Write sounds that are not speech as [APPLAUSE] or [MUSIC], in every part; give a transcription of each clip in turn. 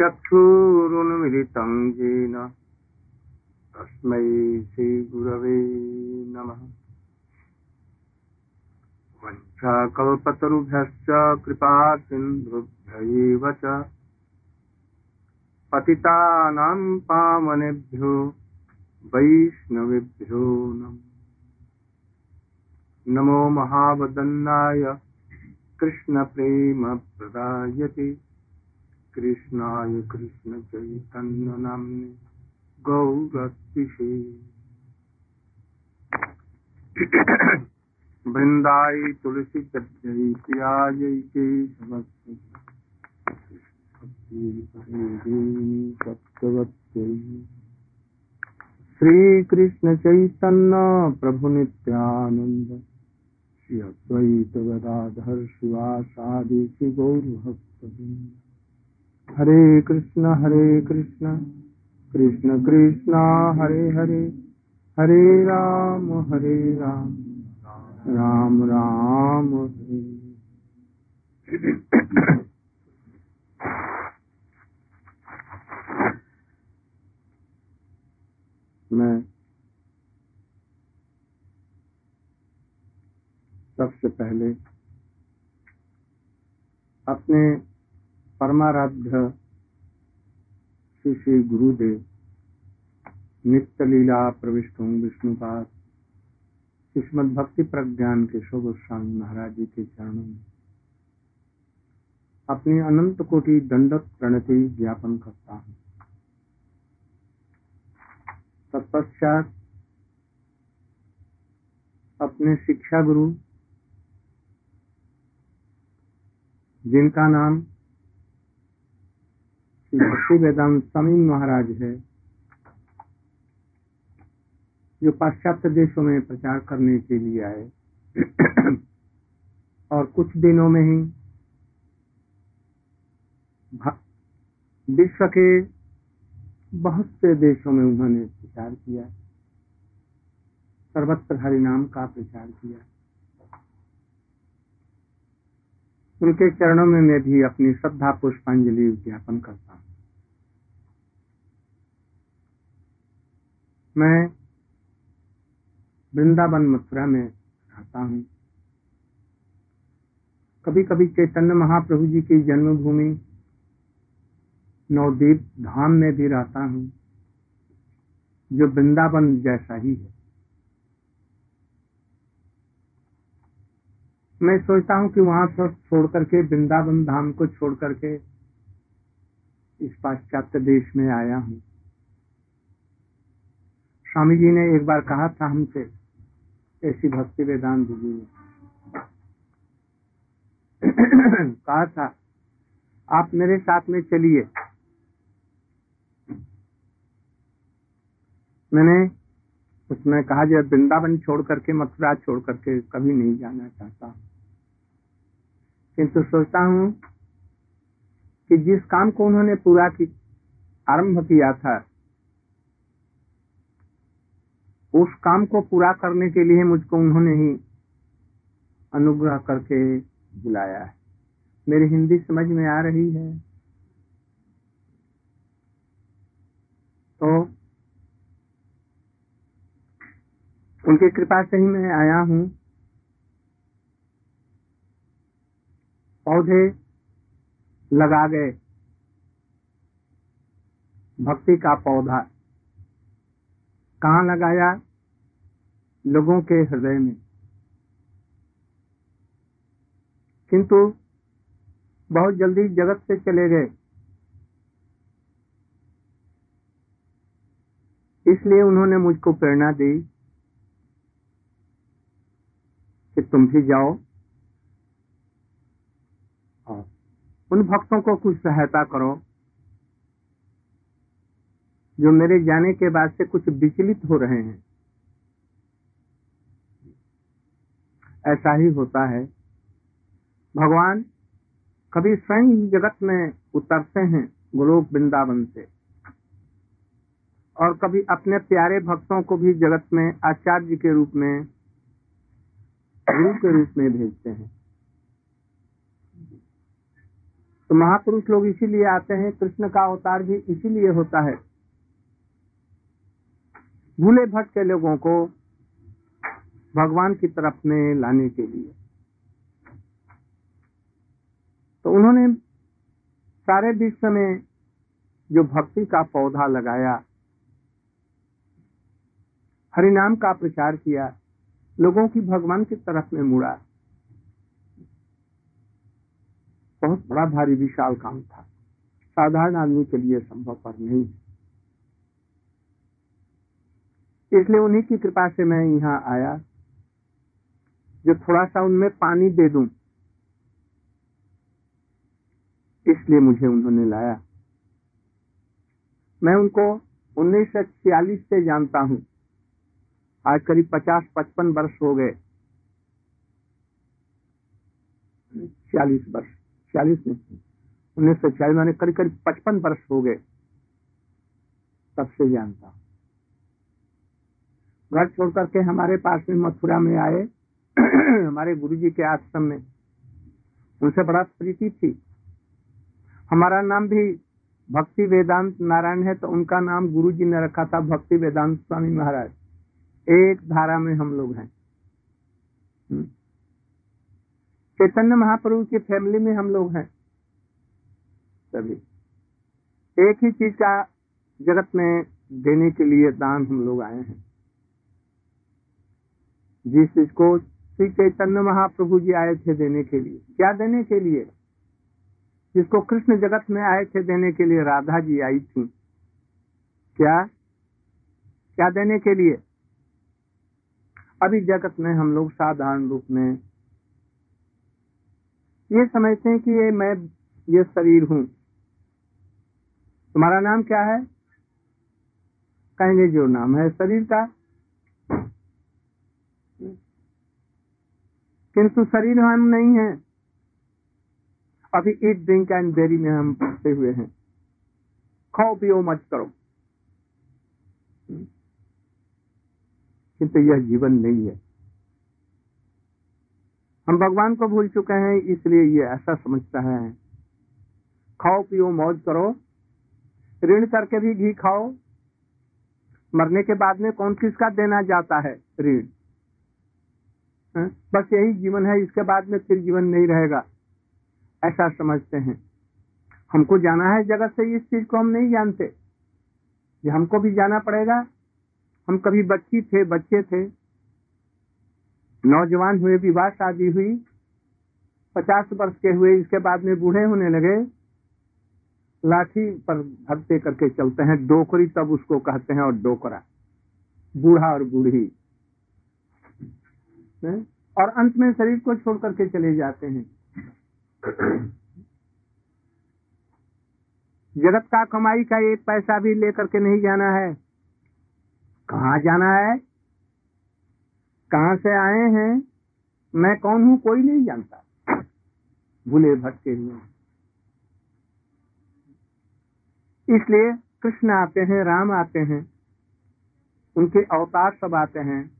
चक्षुरुन्मिलितं येन तस्मै श्रीगुरवे नमः। वञ्चाकल्पतरुभ्यश्च कृपा सिन्धुभ्य एव च। पतितानां पावनेभ्यो वैष्णवेभ्यो नमो। नमो महावदन्नाय कृष्णप्रेमप्रदायते। कृष्णाय कृष्णचैतन्यनाम्ने गौरतिषे वृन्दाय तुलसी तद्यै प्रियायै केशवत्यै श्रीकृष्ण शिवासादि श्री हरे कृष्ण हरे कृष्ण कृष्ण कृष्ण, हरे हरे हरे राम हरे राम राम राम, हरे। मैं सबसे पहले अपने परमाराध्य श्री श्री गुरुदेव नित्य लीला प्रविष्ट हूँ विष्णुपाद किस्मत भक्ति प्रज्ञान के शो गोस्वामी महाराज जी के चरणों में। अपनी अनंत कोटि दंडक प्रणति ज्ञापन करता हूँ। तत्पश्चात अपने शिक्षा गुरु जिनका नाम श्री भक्ति वेदांत स्वामी महाराज है, जो पाश्चात्य देशों में प्रचार करने के लिए आए। [CLEARS THROAT] और कुछ दिनों में ही विश्व के बहुत से देशों में उन्होंने प्रचार किया। सर्वत्र हरिनाम का प्रचार किया। उनके चरणों में मैं भी अपनी श्रद्धा पुष्पांजलि ज्ञापन करता हूँ। मैं वृंदावन मथुरा में रहता हूँ। कभी कभी चैतन्य महाप्रभु जी की जन्मभूमि नवदीप धाम में भी रहता हूँ, जो वृंदावन जैसा ही है। मैं सोचता हूँ कि वहाँ छोड़ करके, वृंदावन धाम को छोड़ करके इस पाश्चात्य देश में आया हूँ। स्वामी जी ने एक बार कहा था हमसे, ऐसी भक्ति वेदांत जी ने। [CLEARS THROAT] कहा था, आप मेरे साथ में चलिए। मैंने उसमें कहा जो वृंदावन छोड़ करके, मथुरा छोड़ करके कभी नहीं जाना चाहता। किंतु सोचता हूँ कि जिस काम को उन्होंने पूरा की, आरंभ किया था, उस काम को पूरा करने के लिए मुझको उन्होंने ही अनुग्रह करके बुलाया है। मेरी हिंदी समझ में आ रही है? तो उनकी कृपा से ही मैं आया हूँ। पौधे लगा गए। भक्ति का पौधा। कहाँ लगाया लोगों के हृदय में। किंतु बहुत जल्दी जगत से चले गए। इसलिए उन्होंने मुझको प्रेरणा दी। कि तुम भी जाओ। और उन भक्तों को कुछ सहायता करो, जो मेरे जाने के बाद से कुछ विचलित हो रहे हैं। ऐसा ही होता है। भगवान कभी स्वयं जगत में उतरते हैं गोलोक वृंदावन से। और कभी अपने प्यारे भक्तों को भी जगत में आचार्य के रूप में गुरु के रूप में भेजते हैं। तो महापुरुष लोग इसीलिए आते हैं, कृष्ण का अवतार भी इसीलिए होता है। भूले भटके लोगों को भगवान की तरफ़ में लाने के लिए। तो उन्होंने सारे विश्व में जो भक्ति का पौधा लगाया, हरिनाम का प्रचार किया लोगों की भगवान की तरफ़ में मुड़ा। बहुत बड़ा भारी विशाल काम था। साधारण आदमी के लिए संभव पर नहीं। इसलिए उन्हीं की कृपा से मैं यहाँ आया, जो थोड़ा सा उनमें पानी दे दूँ। इसलिए मुझे उन्होंने लाया। मैं उनको उन्नीस सौ छियालीस से जानता हूँ। आज करीब पचास पचपन वर्ष हो गए। छियालीस वर्ष। छियालीस में उन्नीस सौ छियालीस मैंने करीब करीब पचपन वर्ष हो गए। तब से जानता घर छोड़ करके हमारे पास में मथुरा में आए। हमारे गुरु जी के आश्रम में। उनसे बड़ा प्रीति थी। हमारा नाम भी भक्ति वेदांत नारायण है तो उनका नाम गुरु जी ने रखा था, भक्ति वेदांत स्वामी महाराज। एक धारा में हम लोग हैं। हम्म। चैतन्य महाप्रभु की फैमिली में हम लोग हैं। सभी। एक ही चीज़ का जगत में देने के लिए दान हम लोग आए हैं। जिस चीज़ को श्री चैतन्य महाप्रभु जी आए थे देने के लिए। क्या देने के लिए? जिसको कृष्ण जगत में आए थे देने के लिए राधा जी आई थी। क्या? क्या देने के लिए? अभी जगत में हम लोग साधारण रूप में ये समझते हैं कि ये मैं, ये शरीर हूँ। तुम्हारा नाम क्या है? कहेंगे जो नाम है शरीर का। किंतु शरीर हम नहीं है। अभी ईट ड्रिंक एंड बेरी में हम फंसे हुए हैं। खाओ, पियो, मत करो। किंतु यह जीवन नहीं है। हम भगवान को भूल चुके हैं, इसलिए ये ऐसा समझता है। खाओ, पियो, मौज करो। ऋण करके भी घी खाओ। मरने के बाद में कौन किसका देना जाता है ऋण? बस यही जीवन है, इसके बाद में फिर जीवन नहीं रहेगा। ऐसा समझते हैं। हमको जाना है जगत से, इस चीज़ को हम नहीं जानते। ये हमको भी जाना पड़ेगा। हम कभी बच्ची थे, बच्चे थे। नौजवान हुए, विवाह शादी हुई। पचास वर्ष के हुए, इसके बाद में बूढ़े होने लगे। लाठी पर भरते करके चलते हैं। डोकरी तब उसको कहते हैं, और डोकरा। बूढ़ा और बूढ़ी। और अंत में शरीर को छोड़ करके चले जाते हैं। जगत का कमाई का एक पैसा भी लेकर के नहीं जाना है। कहा जाना है? कहा से आए हैं? मैं कौन हूँ? कोई नहीं जानता। भूले भटके हुए इसलिए कृष्ण आते हैं, राम आते हैं, उनके अवतार सब आते हैं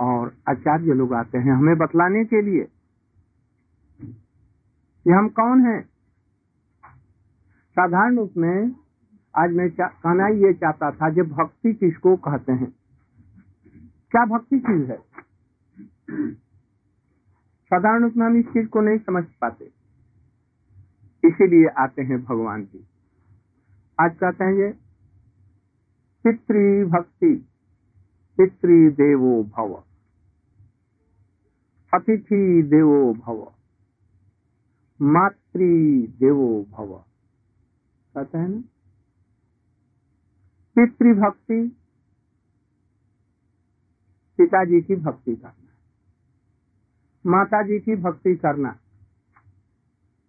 और आचार्य लोग आते हैं हमें बतलाने के लिए ये हम कौन हैं। साधारण रूप में आज मैं कहना ये चाहता था, जब भक्ति किसको कहते हैं? क्या भक्ति चीज़ है? साधारण रूप में हम इस चीज़ को नहीं समझ पाते। इसीलिए आते हैं भगवान जी। आज कहते हैं ये पितृ भक्ति पितृ देवो भव। अतिथि देवो भव। मातृ देवो भव। कहते हैं ना? पितृभक्ति, पिताजी की भक्ति करना माता जी की भक्ति करना,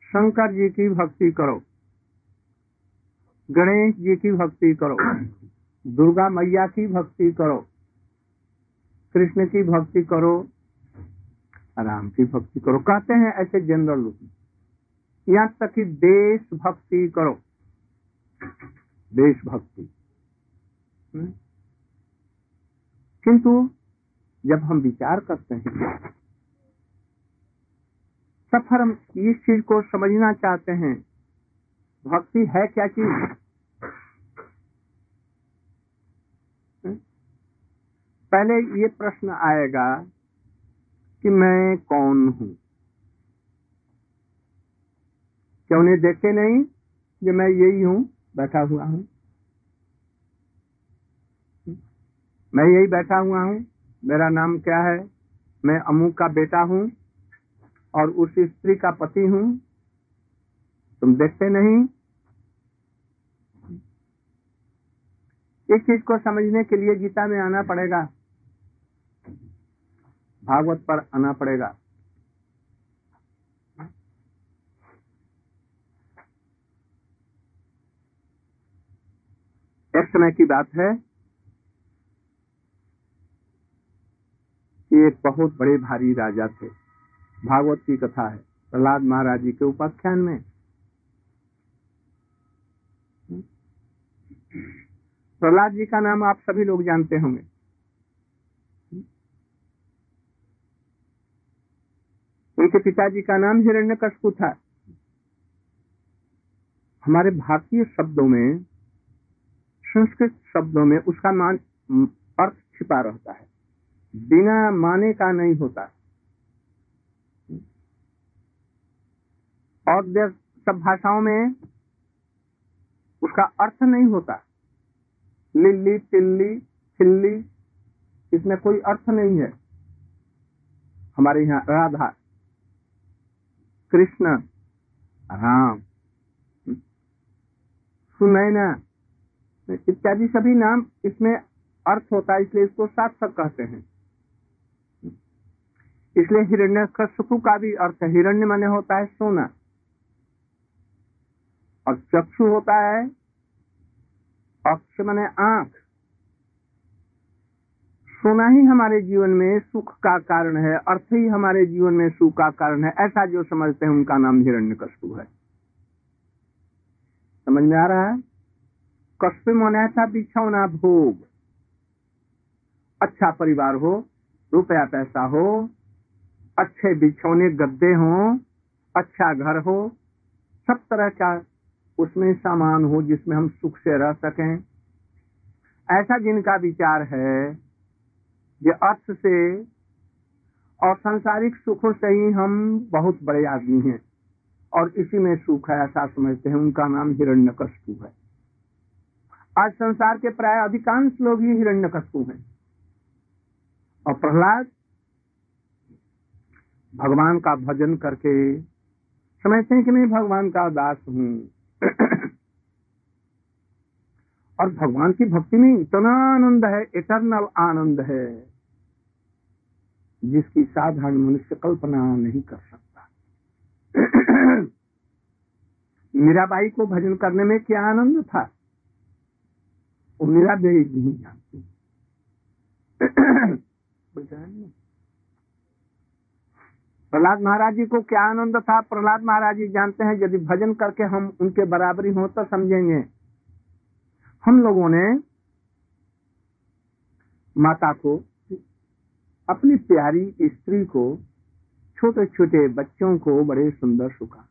शंकर जी की भक्ति करो, गणेश जी की भक्ति करो, दुर्गा मैया की भक्ति करो, कृष्ण की भक्ति करो, राम की भक्ति करो। कहते हैं ऐसे जनरल रूप यहाँ तक कि देश भक्ति करो। देशभक्ति। हम्म? किंतु जब हम विचार करते हैं सफ़र हम इस चीज़ को समझना चाहते हैं, भक्ति है क्या चीज़? पहले ये प्रश्न आएगा कि मैं कौन हूँ? क्या उन्हें देखते नहीं कि मैं यही हूँ, बैठा हुआ हूँ? मैं यही बैठा हुआ हूँ। मेरा नाम क्या है? मैं अमुक का बेटा हूँ और उस स्त्री का पति हूँ। तुम देखते नहीं? इस चीज़ को समझने के लिए गीता में आना पड़ेगा। भागवत पर आना पड़ेगा। एक समय की बात है। एक बहुत बड़े भारी राजा थे। भागवत की कथा है। प्रहलाद महाराज जी के उपाख्यान में। प्रहलाद जी का नाम आप सभी लोग जानते होंगे। उनके पिताजी का नाम हिरण्यकशिपु था। हमारे भारतीय शब्दों में, संस्कृत शब्दों में उसका मान, अर्थ छिपा रहता है। बिना माने का नहीं होता। और सब भाषाओं में उसका अर्थ नहीं होता। लिल्ली, तिल्ली, छिल्ली, इसमें कोई अर्थ नहीं है। हमारे यहाँ राधा, कृष्ण, राम, सुनैना, इत्यादि सभी नाम इसमें अर्थ होता है, इसलिए इसको सार्थक कहते हैं। इसलिए हिरण्य कशपु का भी अर्थ हिरण्य माने होता है सोना। और चक्षु होता है अक्ष माने आँख। सोना ही हमारे जीवन में सुख का कारण है, अर्थ ही हमारे जीवन में सुख का कारण है। ऐसा जो समझते हैं, उनका नाम हिरण्य कशपु है। समझ में आ रहा है? कष्ट मना था बिछौना भोग। अच्छा परिवार हो, रुपया पैसा हो अच्छे बिछौने गद्दे हो अच्छा घर हो, सब तरह का उसमें सामान हो जिसमें हम सुख से रह सकें। ऐसा जिनका विचार है, ये अर्थ से और सांसारिक सुखों से ही हम बहुत बड़े आदमी हैं। और इसी में सुख है ऐसा समझते हैं, उनका नाम हिरण्यकशपु है। आज संसार के प्राय अधिकांश लोग ही हिरण्यकशपु हैं। और प्रहलाद भगवान का भजन करके समझते हैं कि मैं भगवान का दास हूँ। [CLEARS THROAT] और भगवान की भक्ति में इतना आनंद है इटरनल आनंद है, जिसकी साधारण मनुष्य कल्पना नहीं कर सकता। [CLEARS THROAT] मीराबाई को भजन करने में क्या आनंद था? वो मीरा देवी नहीं जानती। [CLEARS THROAT] प्रहलाद महाराज जी को क्या आनंद था? प्रहलाद महाराज जी जानते हैं, यदि भजन करके हम उनके बराबरी हो तो समझेंगे। हम लोगों ने माता को, अपनी प्यारी स्त्री को छोटे छोटे बच्चों को बड़े सुंदर सुखा।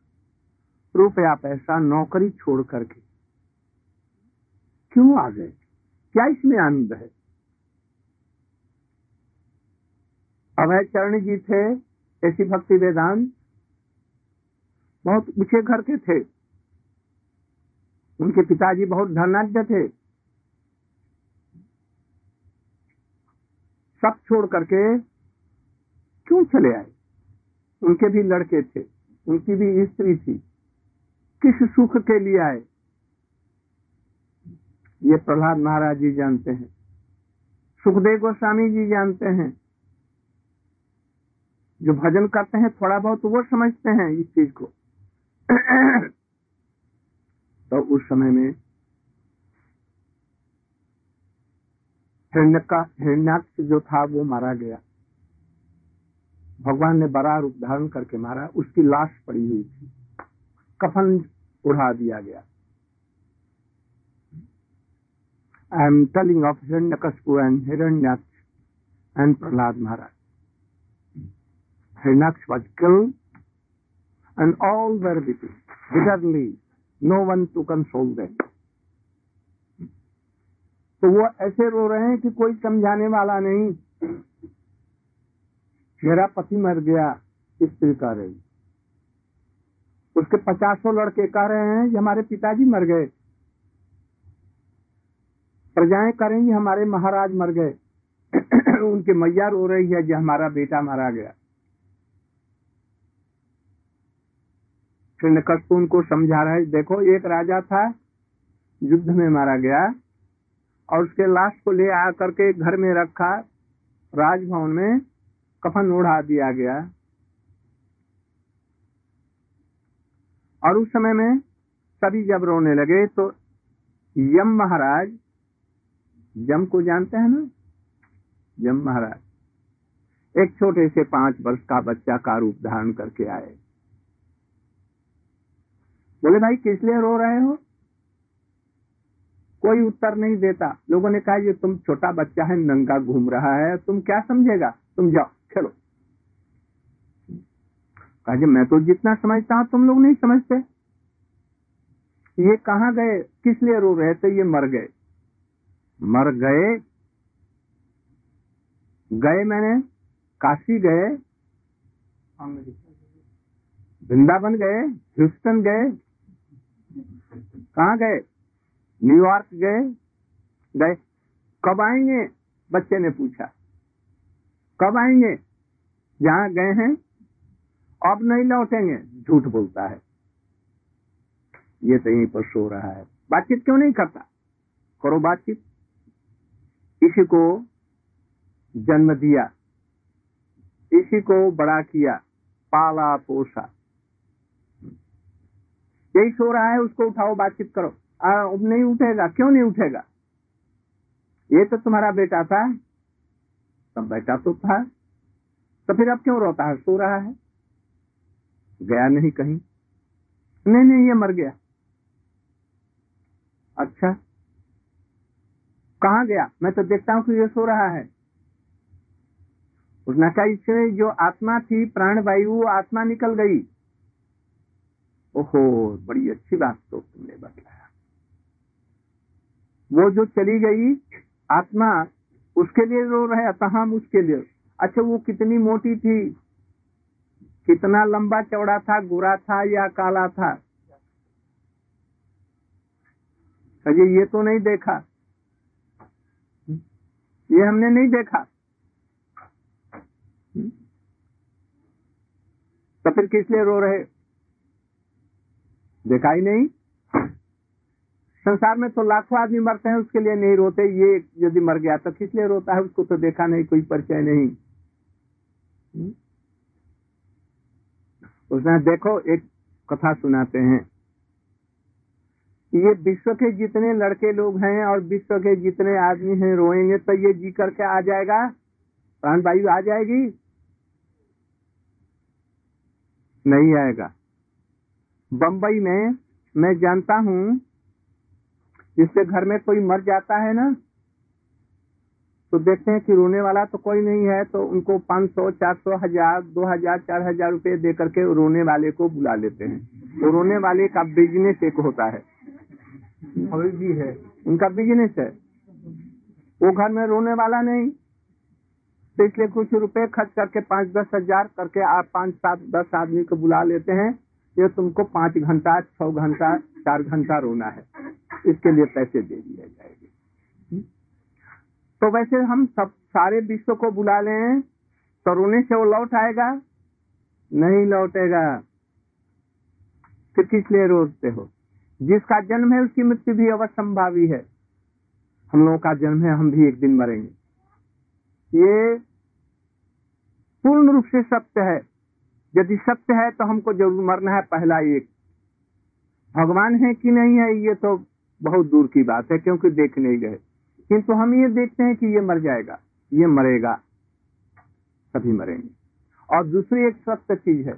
रुपया पैसा नौकरी छोड़ करके। क्यों आ गए? क्या इसमें आनंद है? अभय चरण जी थे ऐसी भक्ति वेदांत बहुत ऊँचे घर के थे। उनके पिताजी बहुत धनाढ़ थे। सब छोड़ करके क्यों चले आए? उनके भी लड़के थे, उनकी भी स्त्री थी। किस सुख के लिए आए? ये प्रहलाद महाराज जी जानते हैं। सुखदेव गोस्वामी जी जानते हैं। जो भजन करते हैं, थोड़ा बहुत वो समझते हैं इस चीज़ को। [CLEARS THROAT] तो उस समय में हिरण्याक्ष जो था, वो मारा गया। भगवान ने बड़ा रूप धारण करके मारा, उसकी लाश पड़ी हुई थी। कफन उड़ा दिया गया। I am telling of Hiranyakashipu and Hiranyaksha and Prahlad Maharaj Hiranyaksh was killed and all were weeping bitterly. No one to console them. तो वो ऐसे रो रहे हैं कि कोई समझाने वाला नहीं। मेरा पति मर गया स्त्री कह रही। उसके पचासों लड़के कह रहे हैं कि हमारे पिताजी मर गए। प्रजाएँ करेंगी, हमारे महाराज मर गए। [CLEARS THROAT] उनकी मैया रो रही है कि हमारा बेटा मारा गया। कष्ट उनको समझा रहे देखो, एक राजा था, युद्ध में मारा गया, और उसके लाश को ले आ करके घर में रखा, राजभवन में कफन ओढ़ा दिया गया। और उस समय में सभी जब रोने लगे तो यम महाराज, यम को जानते हैं ना? यम महाराज, एक छोटे से पाँच वर्ष का बच्चा का रूप धारण करके आए। बोले भाई किस लिए रो रहे हो? कोई उत्तर नहीं देता। लोगों ने कहा ये तुम छोटा बच्चा है नंगा घूम रहा है तुम क्या समझेगा? तुम जाओ खेलो कहा जी मैं तो जितना समझता हूँ तुम लोग नहीं समझते। ये कहा गए? किस लिए रो रहे थे? ये मर गए। मर गए? गए मैंने? काशी गए? वृंदावन गए? ह्यूस्टन गए? कहा गए? न्यूयॉर्क गए गए। कब आएँगे? बच्चे ने पूछा। कब आएँगे? जहाँ गए हैं। अब नहीं लौटेंगे, झूठ बोलता है। ये तो यहीं पर सो रहा है। बातचीत क्यों नहीं करता? करो बातचीत। इसी को जन्म दिया। इसी को बड़ा किया। पाला पोसा यही सो रहा है उसको उठाओ बातचीत करो। आ, नहीं उठेगा क्यों नहीं उठेगा? ये तो तुम्हारा बेटा था। तब बेटा तो था। तो फिर अब क्यों रोता है? सो रहा है। गया नहीं कहीं। नहीं नहीं ये मर गया। अच्छा। कहा गया? मैं तो देखता हूँ कि ये सो रहा है। उसने कहा इससे जो आत्मा थी प्राण वायु आत्मा निकल गई। ओहो, बड़ी अच्छी बात तो तुमने बतलाया वो जो चली गई आत्मा, उसके लिए रो रहे था हम उसके लिए। अच्छा वो कितनी मोटी थी? कितना लंबा चौड़ा था, गोरा था या काला था? अजय ये तो नहीं देखा। ये हमने नहीं देखा। तो फिर किस लिए रो रहे? देखा ही नहीं। संसार में तो लाखों आदमी मरते हैं, उसके लिए नहीं रोते। ये यदि मर गया तो किस लिए रोता है? उसको तो देखा नहीं, कोई परिचय नहीं। उसने देखो, एक कथा सुनाते हैं। ये विश्व के जितने लड़के लोग हैं और विश्व के जितने आदमी हैं रोएँगे तो ये जी करके आ जाएगा? प्राण वायु आ जाएगी? नहीं आएगा। बम्बई में मैं जानता हूँ जिसके घर में कोई मर जाता है ना? तो देखते हैं कि रोने वाला तो कोई नहीं है तो उनको पाँच सौ चार सौ हज़ार दो हज़ार चार हज़ार रुपए दे करके रोने वाले को बुला लेते हैं। तो रोने वाले का बिज़नेस एक होता है। भी है। उनका बिज़नेस है। वो घर में रोने वाला नहीं। तो इसलिए कुछ रुपए खर्च करके पाँच दस हज़ार करके आप पाँच सात दस आदमी को बुला लेते हैं। ये तुमको पाँच घंटा, छह घंटा, चार घंटा रोना है। इसके लिए पैसे दे दिए जाएँगे। तो वैसे हम सब सारे विश्व को बुला लें तो रोने से वो लौट आएगा? नहीं लौटेगा। फिर किस लिए रोते हो? जिसका जन्म है, उसकी मृत्यु भी अवसंभावी है। हम लोगों का जन्म है, हम भी एक दिन मरेंगे। ये पूर्ण रूप से सत्य है। यदि सत्य है तो हमको ज़रूर मरना है, पहला एक। भगवान है कि नहीं है, ये तो बहुत दूर की बात है, क्योंकि देख नहीं गए किंतु हम ये देखते हैं कि ये मर जाएगा, ये मरेगा, सभी मरेंगे। और दूसरी एक सत्य चीज़ है,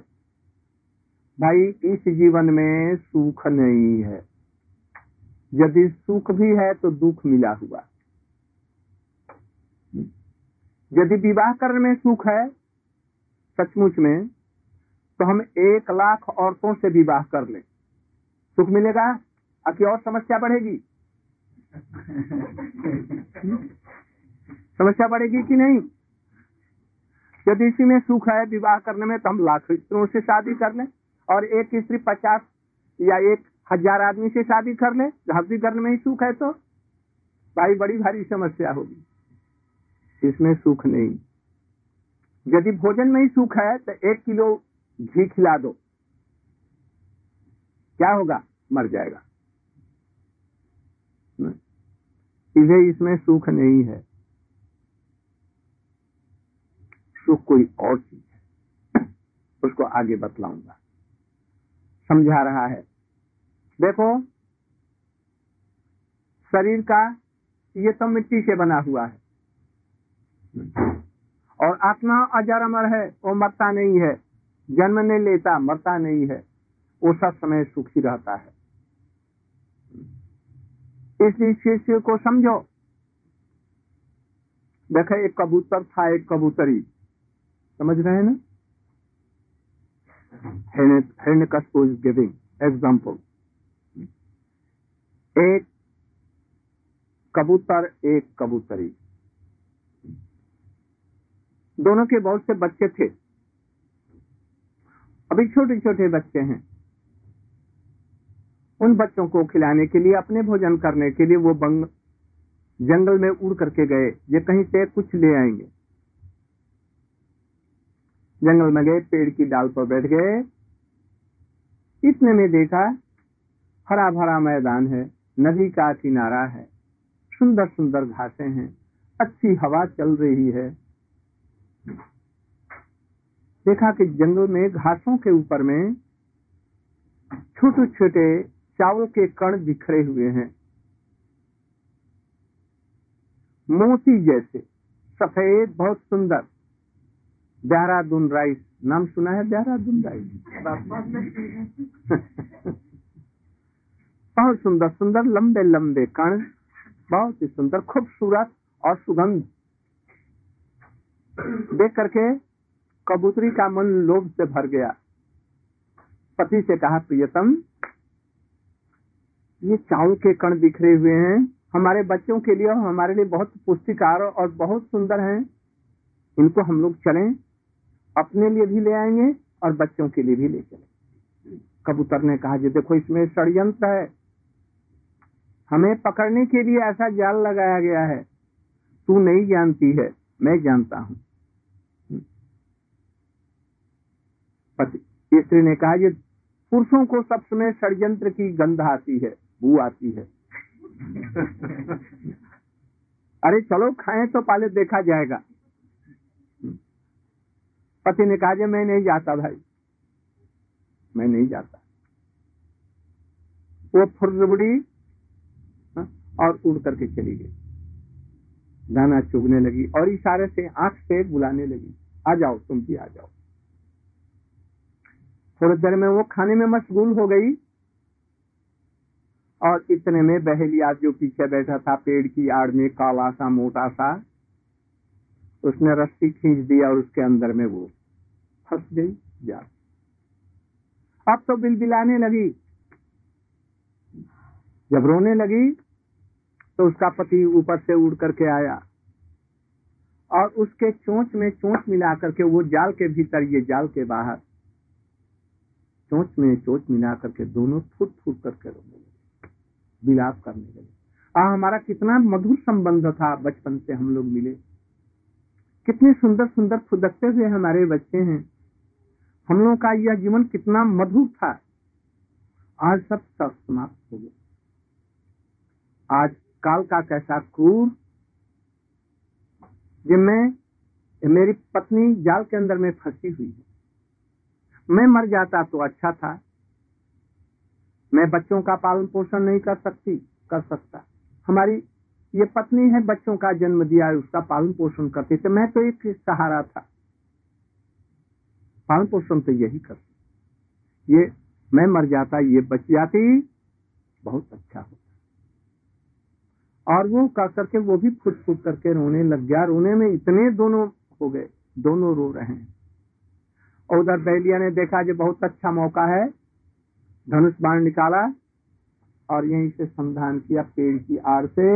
भाई, इस जीवन में सुख नहीं है। यदि सुख भी है तो दुख मिला हुआ। यदि विवाह करने में सुख है, सचमुच में तो हम एक लाख औरतों से विवाह कर लें। सुख मिलेगा? कि और समस्या बढ़ेगी। [LAUGHS] समस्या बढ़ेगी कि नहीं? यदि इसी में सुख है विवाह करने में तो हम लाख स्त्रियों से शादी कर लें और एक स्त्री पचास या एक हज़ार आदमी से शादी कर ले। शादी करने में ही सुख है तो। भाई बड़ी भारी समस्या होगी। इसमें सुख नहीं। यदि भोजन में ही सुख है तो एक किलो घी खिला दो। क्या होगा? मर जाएगा। इसे इसमें सुख नहीं है। सुख कोई और चीज़ है। उसको आगे बतलाऊँगा। समझा रहा है। देखो, शरीर का ये तो मिट्टी से बना हुआ है। और आत्मा अजर अमर है, वो मरता नहीं है। जन्म नहीं लेता, मरता नहीं है वो सब समय सुखी रहता है। इसलिए शिष्य को समझो। देखो, एक कबूतर था, एक कबूतरी। समझ रहे हैं ना? Hernekaspo is. एक कबूतर, एक कबूतरी। दोनों के बहुत से बच्चे थे। अभी छोटे छोटे बच्चे हैं। उन बच्चों को खिलाने के लिए, अपने भोजन करने के लिए वो बंग, जंगल में उड़ करके गए, ये कहीं से कुछ ले आएँगे। जंगल में गए, पेड़ की डाल पर बैठ गए। इतने में देखा हरा भरा मैदान है, नदी का किनारा है सुंदर सुंदर घासें हैं, अच्छी हवा चल रही है। देखा कि जंगल में घासों के ऊपर में छोटे छोटे चावल के कण बिखरे हुए हैं। मोती जैसे, सफ़ेद, बहुत सुंदर। देहरादून राइस, नाम सुना है देहरादून राइस? बहुत सुंदर सुंदर, लंबे लंबे कण, बहुत ही सुंदर, खूबसूरत और सुगंध। देख करके कबूतरी का मन लोभ से भर गया। पति से कहा, प्रियतम, ये चावल के कण बिखरे हुए हैं। हमारे बच्चों के लिए और हमारे लिए बहुत पुष्टिकार और बहुत सुंदर हैं। इनको हम लोग चलें, अपने लिए भी ले आएँगे और बच्चों के लिए भी ले चले। कबूतर ने कहा जी देखो, इसमें षडयंत्र है। हमें पकड़ने के लिए ऐसा जाल लगाया गया है। तू नहीं जानती है, मैं जानता हूँ। स्त्री ने कहा ये पुरुषों को सब समय षडयंत्र की गंध आती है बू आती है। [LAUGHS] अरे चलो खाएँ तो पहले देखा जाएगा। पति ने कहा मैं नहीं जाता भाई मैं नहीं जाता। वो फुर्रबड़ी हाँ, और उड़ करके चली गई। दाना चुगने लगी और इशारे से आँख से बुलाने लगी आ जाओ तुम भी आ जाओ। थोड़ी देर में वो खाने में मशगूल हो गई। और इतने में बहेलिया जो पीछे बैठा था, पेड़ की आड़ में काला सा, मोटा सा। उसने रस्सी खींच दी और उसके अंदर में वो फंस गई, जा। अब तो बिल बिलाने लगी। जब रोने लगी तो उसका पति ऊपर से उड़ करके आया। और उसके चोंच में चोंच मिला करके वो जाल के भीतर, ये जाल के बाहर चोंच में चोंच मिला करके दोनों फुट फुट करके रोने लगे विलाप करने लगे। आ, हमारा कितना मधुर संबंध था बचपन से हम लोग मिले। कितने सुंदर सुंदर फुदकते हुए हमारे बच्चे हैं। हम लोगों का यह जीवन कितना मधुर था। आज सब सब समाप्त हो गया। आज काल का कैसा क्रूर। जिनमें मेरी पत्नी जाल के अंदर में फंसी हुई है। मैं मर जाता तो अच्छा था। मैं बच्चों का पालन पोषण नहीं कर सकती, कर सकता। हमारी ये पत्नी है, बच्चों का जन्म दिया है, उसका पालन पोषण करती थी मैं तो एक सहारा था। पालन पोषण तो यही कर ये मैं मर जाता, ये बच जाती, बहुत अच्छा होता। और वो कर करके, वो भी फुट फुट करके रोने लग गया। रोने में इतने दोनों हो गए, दोनों रो रहे हैं। और उधर बैलिया ने देखा जो बहुत अच्छा मौका है। धनुष बाण निकाला और यहीं से संधान किया पेड़ की आड़ से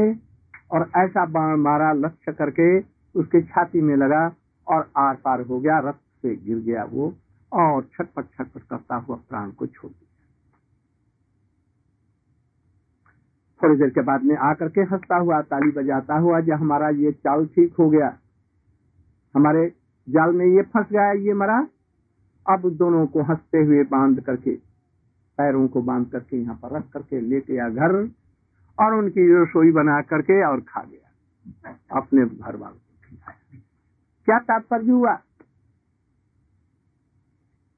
और ऐसा बाण मारा लक्ष्य करके उसके छाती में लगा और आर पार हो गया रक्त से गिर गया वो और छटपट छटपट करता हुआ प्राण को छोड़ दिया। थोड़ी देर के बाद में आकर के हंसता हुआ, ताली बजाता हुआ जब हमारा ये चाल ठीक हो गया। हमारे जाल में ये फंस गया, ये मरा। अब दोनों को हँसते हुए बाँध करके, पैरों को बाँध करके यहाँ पर रख करके ले गया घर और उनकी रसोई बना करके और खा गया। अपने घर वालों को क्या तात्पर्य हुआ?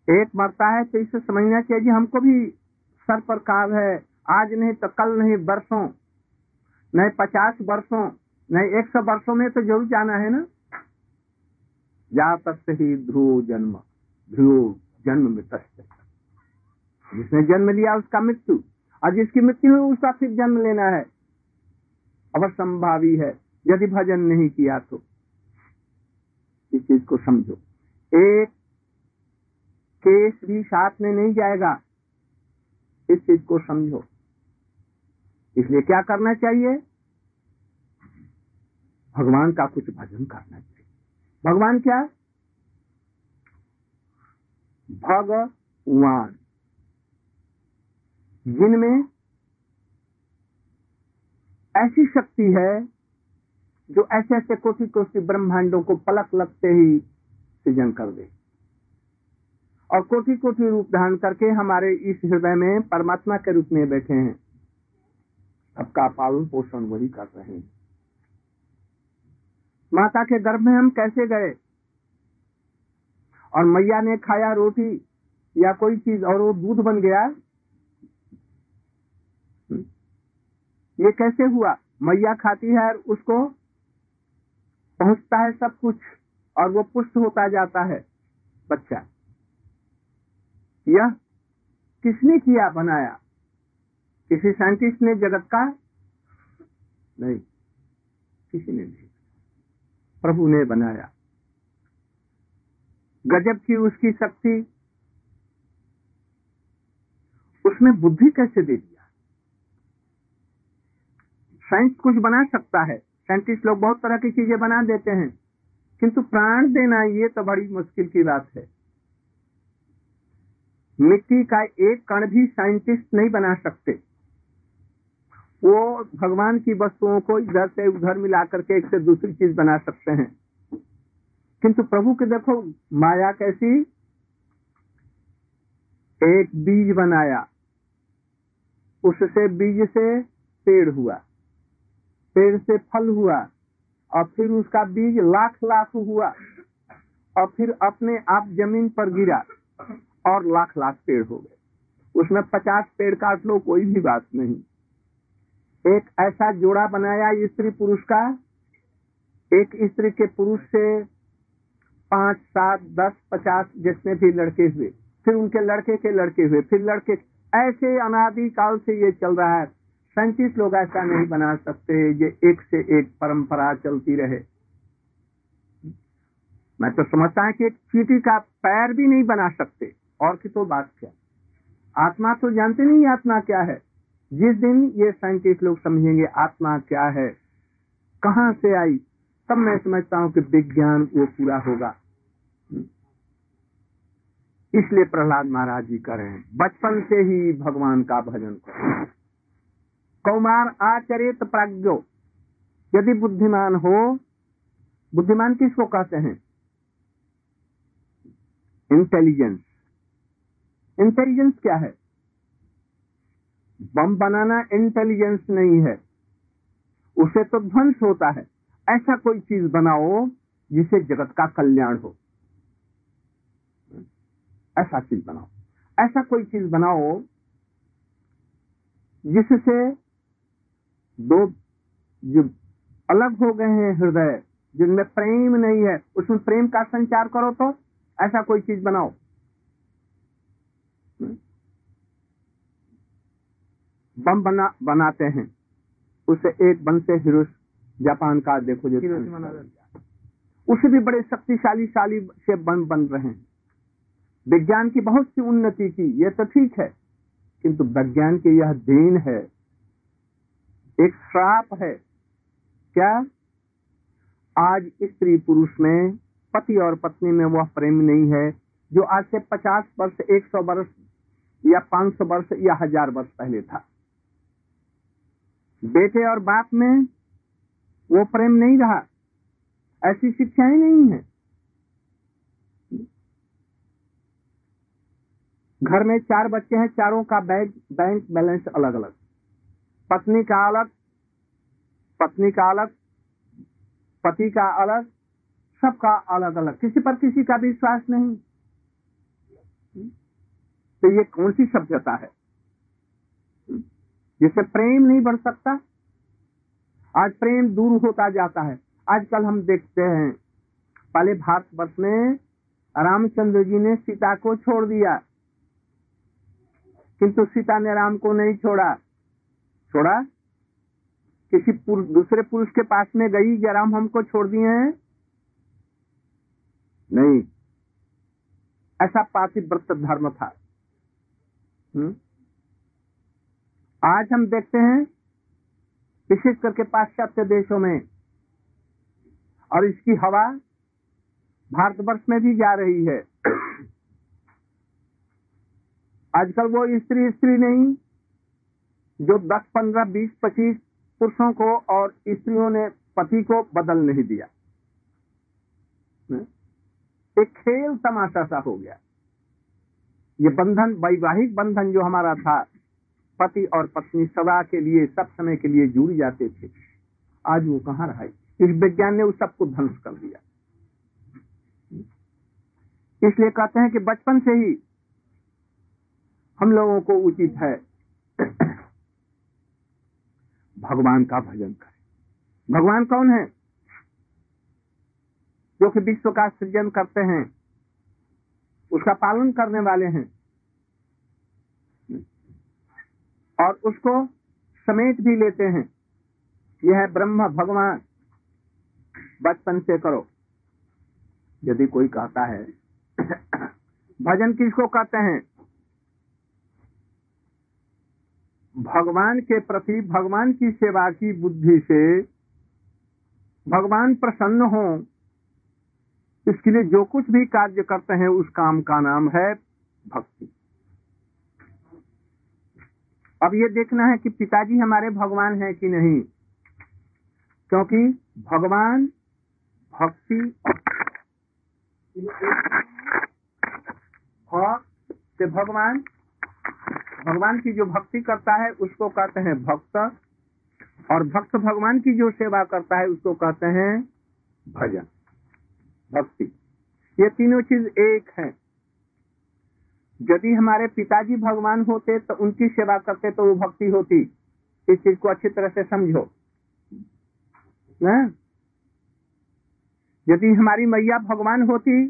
एक मरता है तो इसे समझना चाहिए हमको भी सर पर काव है। आज नहीं तो कल नहीं, बरसों, नहीं पचास वर्षों नहीं एक सौ वर्षों में तो ज़रूर जाना है ना? जा तक ही ध्रुव जन्म ध्रुव जन्म में जिसने जन्म लिया, उसका मृत्यु। और जिसकी मृत्यु हुई, उसका फिर जन्म लेना है। अवसंभावी है। यदि भजन नहीं किया तो इस चीज़ को समझो। एक केस भी साथ में नहीं जाएगा। इस चीज़ को समझो। इसलिए क्या करना चाहिए? भगवान का कुछ भजन करना चाहिए। भगवान क्या? भगवान जिनमें ऐसी शक्ति है जो ऐसे ऐसे कोटि कोटि ब्रह्मांडों को पलक लगते ही सृजन कर दे। और कोटि कोटि रूप धारण करके हमारे इस हृदय में परमात्मा के रूप में बैठे हैं। सबका पालन पोषण वही कर रहे हैं। माता के गर्भ में हम कैसे गए? और मैया ने खाया रोटी या कोई चीज़ और वो दूध बन गया। ये कैसे हुआ? मैया खाती है और उसको पहुँचता है सब कुछ और वो पुष्ट होता जाता है, बच्चा। यह किसने किया, बनाया? किसी साइंटिस्ट ने, जगत का? नहीं, किसी ने नहीं। प्रभु ने बनाया। गजब की उसकी शक्ति। उसमें बुद्धि कैसे दे दिया? साइंस कुछ बना सकता है। साइंटिस्ट लोग बहुत तरह की चीज़ें बना देते हैं। किंतु प्राण देना ये तो बड़ी मुश्किल की बात है। मिट्टी का एक कण भी साइंटिस्ट नहीं बना सकते। वो भगवान की वस्तुओं को इधर से उधर मिला करके एक से दूसरी चीज़ बना सकते हैं। किंतु प्रभु के देखो, माया कैसी? एक बीज बनाया। उससे बीज से पेड़ हुआ। पेड़ से फल हुआ। और फिर उसका बीज लाख लाख हुआ। और फिर अपने आप ज़मीन पर गिरा और लाख लाख पेड़ हो गए। उसमें पचास पेड़ काट लो, कोई भी बात नहीं। एक ऐसा जोड़ा बनाया, स्त्री पुरुष का। एक स्त्री के पुरुष से पाँच, सात, दस, पचास जितने भी लड़के हुए, फिर उनके लड़के के लड़के हुए, फिर लड़के ऐसे अनादि काल से ये चल रहा है, सैंतीस लोग ऐसा नहीं बना सकते, ये एक से एक परंपरा चलती रहे। मैं तो समझता है कि एक चीटी का पैर भी नहीं बना सकते, और की तो बात क्या? आत्मा तो जानते नहीं आत्मा क्या है। जिस दिन ये साइंटिस्ट लोग समझेंगे आत्मा क्या है, कहाँ से आई, तब मैं समझता हूँ कि विज्ञान वो पूरा होगा। इसलिए प्रहलाद महाराज जी कर रहे हैं, बचपन से ही भगवान का भजन करो। कौमार आचरित प्राज्ञो, यदि बुद्धिमान हो, बुद्धिमान किसको कहते हैं? इंटेलिजेंस इंटेलिजेंस क्या है? बम बनाना इंटेलिजेंस नहीं है। उसे तो ध्वंस होता है। ऐसा कोई चीज़ बनाओ जिसे जगत का कल्याण हो। ऐसा चीज़ बनाओ। ऐसा कोई चीज़ बनाओ जिससे दो जो अलग हो गए हैं हृदय जिनमें प्रेम नहीं है उसमें प्रेम का संचार करो तो ऐसा कोई चीज़ बनाओ। बम बना बनाते हैं। उसे एक बन से हिरोश जापान का देखो जो उसे भी बड़े शक्तिशाली शाली से बम बन रहे हैं। विज्ञान की बहुत सी उन्नति की यह तो ठीक है, किंतु विज्ञान की यह देन है, एक श्राप है। क्या? आज स्त्री पुरुष में पति और पत्नी में वह प्रेम नहीं है, जो आज से पचास वर्ष, एक सौ वर्ष या पाँच सौ वर्ष या हज़ार वर्ष पहले था। बेटे और बाप में वो प्रेम नहीं रहा, ऐसी शिक्षाएँ नहीं है। घर में चार बच्चे हैं, चारों का बैंक बैंक बैलेंस अलग अलग पत्नी का अलग, पत्नी का अलग, पति का अलग, सबका अलग अलग किसी पर किसी का विश्वास नहीं। तो ये कौन सी सभ्यता है? जिससे प्रेम नहीं बढ़ सकता? आज प्रेम दूर होता जाता है। आजकल हम देखते हैं, पहले भारतवर्ष में रामचंद्र जी ने सीता को छोड़ दिया। किंतु सीता ने राम को नहीं छोड़ा। छोड़ा? किसी पुरुष दूसरे पुरुष के पास में गई या राम हमको छोड़ दिए हैं? नहीं। ऐसा पातिव्रत धर्म था। हुँ? आज हम देखते हैं विशेष करके पाश्चात्य देशों में, और इसकी हवा भारतवर्ष में भी जा रही है। आजकल वो स्त्री स्त्री नहीं जो 10, 15, 20, 25 पुरुषों को और स्त्रियों ने पति को बदल नहीं दिया। एक खेल तमाशा सा हो गया। ये बंधन वैवाहिक बंधन जो हमारा था पति और पत्नी सदा के लिए सब समय के लिए जुड़ जाते थे। आज वो कहाँ रहा इस विज्ञान ने उस सबको ध्वंस कर दिया। इसलिए कहते हैं कि बचपन से ही हम लोगों को उचित है। भगवान का भजन करें। भगवान कौन है? जो कि विश्व का सृजन करते हैं, उसका पालन करने वाले हैं। और उसको समेट भी लेते हैं। यह है ब्रह्म भगवान। बचपन से करो। यदि कोई कहता है, भजन किसको कहते हैं? भगवान के प्रति, भगवान की सेवा की बुद्धि से भगवान प्रसन्न हो। इसके लिए जो कुछ भी कार्य करते हैं, उस काम का नाम है भक्ति। अब ये देखना है कि पिताजी हमारे भगवान हैं कि नहीं। क्योंकि भगवान भक्ति से भगवान भगवान की जो भक्ति करता है, उसको कहते हैं भक्त। और भक्त भगवान की जो सेवा करता है, उसको कहते हैं भजन। भक्ति। ये तीनों चीज़ एक है। यदि हमारे पिताजी भगवान होते तो उनकी सेवा करते तो वो भक्ति होती। इस चीज़ को अच्छी तरह से समझो। यदि हमारी मैया भगवान होती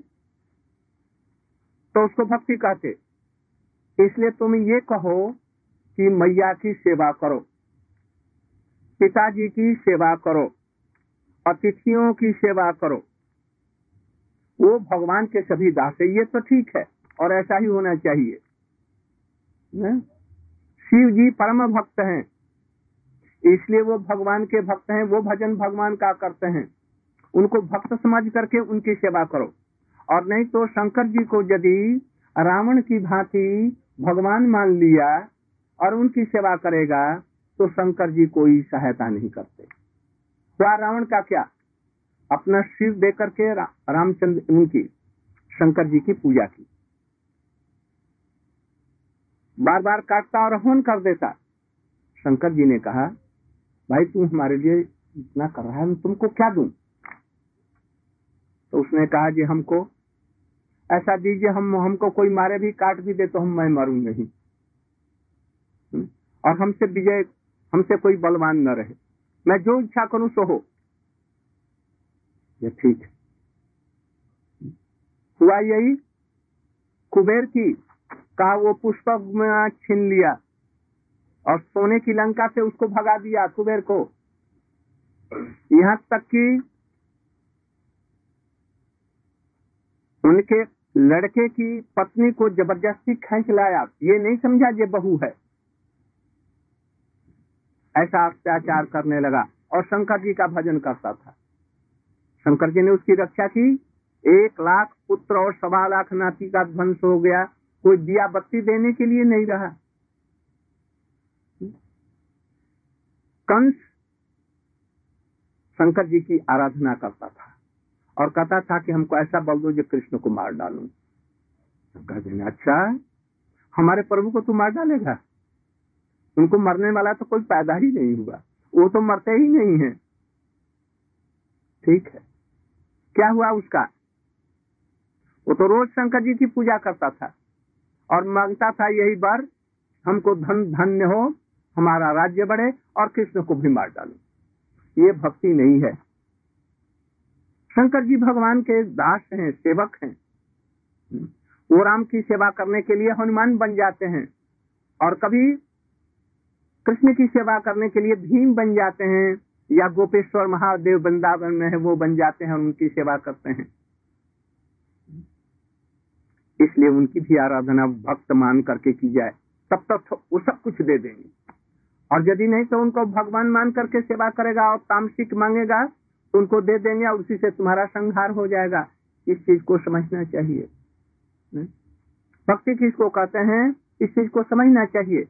तो उसको भक्ति कहते। इसलिए तुम ये कहो कि मैया की सेवा करो, पिताजी की सेवा करो अतिथियों की सेवा करो। वो भगवान के सभी दास है, ये तो ठीक है और ऐसा ही होना चाहिए? शिव जी परम भक्त हैं, इसलिए वो भगवान के भक्त हैं, वो भजन भगवान का करते हैं। उनको भक्त समझ करके उनकी सेवा करो। और नहीं तो शंकर जी को यदि रावण की भांति भगवान मान लिया और उनकी सेवा करेगा तो शंकर जी कोई सहायता नहीं करते। हुआ रावण का क्या? अपना शिव दे करके रा, रामचंद्र उनकी शंकर जी की पूजा की। बार बार काटता और हवन कर देता। शंकर जी ने कहा भाई तू हमारे लिए इतना कर रहा है मैं तुमको क्या दू? तो उसने कहा जी हमको ऐसा दीजिए हम, हमको कोई मारे भी, काट भी दे तो हम, मैं मरू नहीं। और हमसे विजय, हमसे कोई बलवान न रहे। मैं जो इच्छा करूँ, सो हो। ये ठीक हुआ यही, कुबेर की कहा, वो पुष्पक में छीन लिया और सोने की लंका से उसको भगा दिया कुबेर को। यहाँ तक कि उनके लड़के की पत्नी को ज़बरदस्ती खींच लाया। ये नहीं समझा ये बहू है। ऐसा अत्याचार करने लगा और शंकर जी का भजन करता था। शंकर जी ने उसकी रक्षा की। एक लाख पुत्र और सवा लाख नाती का ध्वंस हो गया। कोई दिया बत्ती देने के लिए नहीं रहा। कंस शंकर जी की आराधना करता था। और कहता था कि हमको ऐसा बल दो जो कृष्ण को मार डालू। ने अच्छा हमारे प्रभु को तू मार डालेगा? उनको मरने वाला तो कोई पैदा ही नहीं हुआ। वो तो मरते ही नहीं है। ठीक है। क्या हुआ उसका? वो तो रोज शंकर जी की पूजा करता था और माँगता था यही बार, हमको धन धन्य हो, हमारा राज्य बढ़े और कृष्ण को भी मार डालो। ये भक्ति नहीं है। शंकर जी भगवान के दास हैं, सेवक हैं। वो राम की सेवा करने के लिए हनुमान बन जाते हैं और कभी कृष्ण की सेवा करने के लिए भीम बन जाते हैं या गोपेश्वर महादेव वृंदावन में है, वो बन जाते हैं और उनकी सेवा करते हैं। इसलिए उनकी भी आराधना भक्त मान करके की जाए, तब तक वो सब कुछ दे देंगे। और यदि नहीं तो उनको भगवान मान करके सेवा करेगा और तामसिक मांगेगा उनको दे देंगे और उसी से तुम्हारा संहार हो जाएगा। इस चीज़ को समझना चाहिए। भक्ति किसको कहते हैं? इस चीज़ को समझना चाहिए।